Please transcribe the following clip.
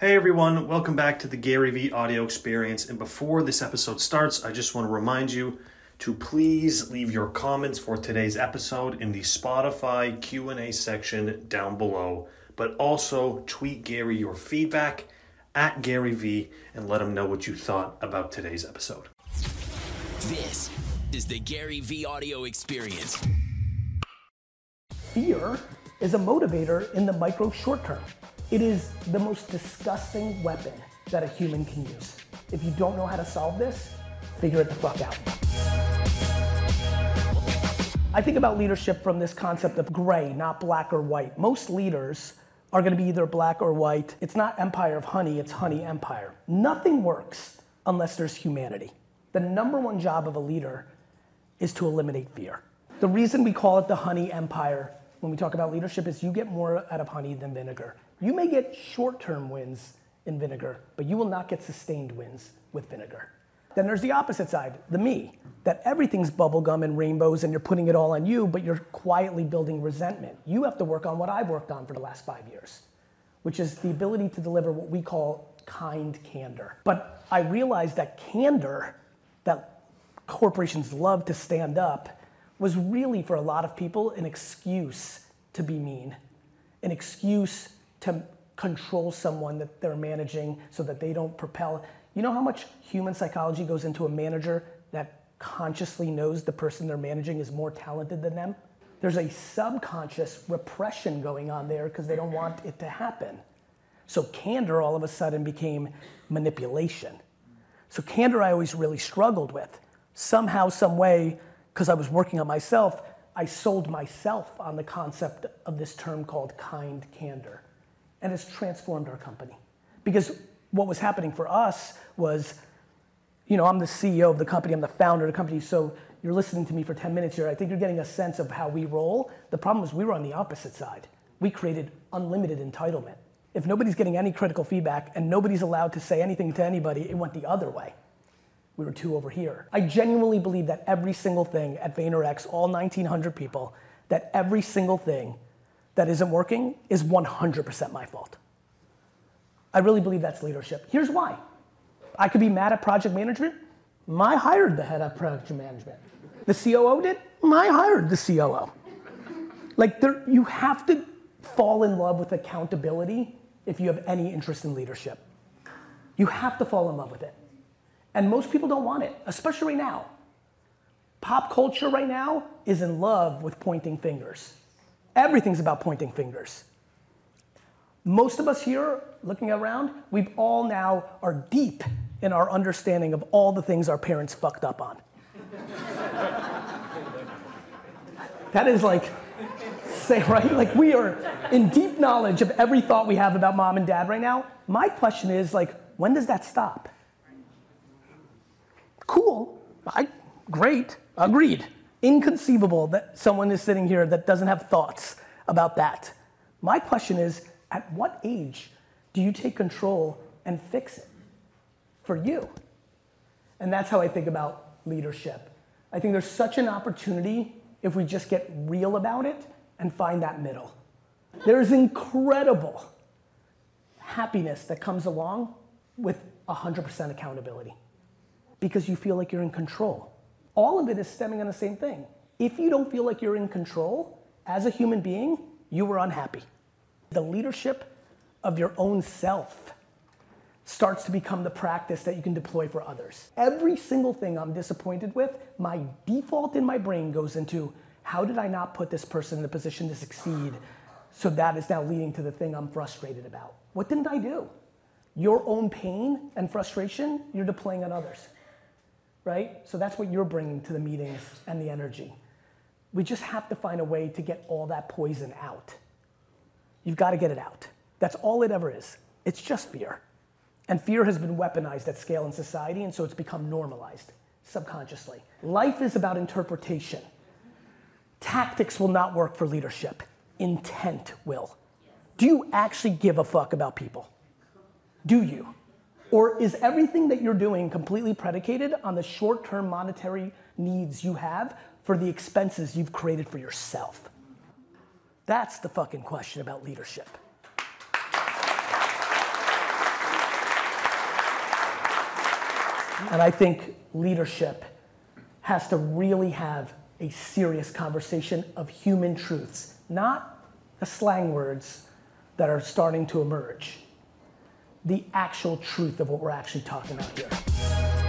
Hey everyone, welcome back to the Gary Vee audio experience. And before this episode starts, I just want to remind you to please leave your comments for today's episode in the Spotify Q&A section down below, but also tweet Gary your feedback at Gary Vee and let him know what you thought about today's episode. This is the Gary Vee audio experience. Fear is a motivator in the micro short term. It is the most disgusting weapon that a human can use. If you don't know how to solve this, figure it the fuck out. I think about leadership from this concept of gray, not black or white. Most leaders are gonna be either black or white. It's not empire of honey, it's honey empire. Nothing works unless there's humanity. The number one job of a leader is to eliminate fear. The reason we call it the honey empire when we talk about leadership is you get more out of honey than vinegar. You may get short term wins in vinegar, but you will not get sustained wins with vinegar. Then there's the opposite side, the me, that everything's bubblegum and rainbows and you're putting it all on you, but you're quietly building resentment. You have to work on what I've worked on for the last five years, which is the ability to deliver what we call kind candor. But I realized that candor, that corporations love to stand up, was really for a lot of people an excuse to be mean, an excuse to control someone that they're managing so that they don't propel. You know how much human psychology goes into a manager that consciously knows the person they're managing is more talented than them? There's a subconscious repression going on there because they don't want it to happen. So candor all of a sudden became manipulation. So candor I always really struggled with. Somehow, some way, because I was working on myself, I sold myself on the concept of this term called kind candor. And it's transformed our company. Because what was happening for us was, you know, I'm the CEO of the company, I'm the founder of the company, so you're listening to me for 10 minutes here. I think you're getting a sense of how we roll. The problem was we were on the opposite side. We created unlimited entitlement. If nobody's getting any critical feedback and nobody's allowed to say anything to anybody, it went the other way. We were two over here. I genuinely believe that every single thing at VaynerX, all 1,900 people, that every single thing that isn't working is 100% my fault. I really believe that's leadership. Here's why. I could be mad at project management. My hired the head of project management. The COO did. My hired the COO. Like there, you have to fall in love with accountability if you have any interest in leadership. You have to fall in love with it. And most people don't want it, especially right now. Pop culture right now is in love with pointing fingers. Everything's about pointing fingers. Most of us here, looking around, we've all now are deep in our understanding of all the things our parents fucked up on. that is like, say, right? Like we are in deep knowledge of every thought we have about mom and dad right now. My question is like, when does that stop? Cool, I, great, agreed. Inconceivable that someone is sitting here that doesn't have thoughts about that. My question is, at what age do you take control and fix it for you? And that's how I think about leadership. I think there's such an opportunity if we just get real about it and find that middle. There's incredible happiness that comes along with 100% accountability because you feel like you're in control. All of it is stemming on the same thing. If you don't feel like you're in control as a human being, you are unhappy. The leadership of your own self starts to become the practice that you can deploy for others. Every single thing I'm disappointed with, my default in my brain goes into how did I not put this person in a position to succeed? So that is now leading to the thing I'm frustrated about. What didn't I do? Your own pain and frustration, you're deploying on others, right? So that's what you're bringing to the meetings and the energy. We just have to find a way to get all that poison out. You've got to get it out. That's all it ever is. It's just fear. And fear has been weaponized at scale in society, and so it's become normalized subconsciously. Life is about interpretation. Tactics will not work for leadership, intent will. Do you actually give a fuck about people? Do you? Or is everything that you're doing completely predicated on the short term monetary needs you have for the expenses you've created for yourself? That's the fucking question about leadership. And I think leadership has to really have a serious conversation of human truths, not the slang words that are starting to emerge the actual truth of what we're actually talking about here.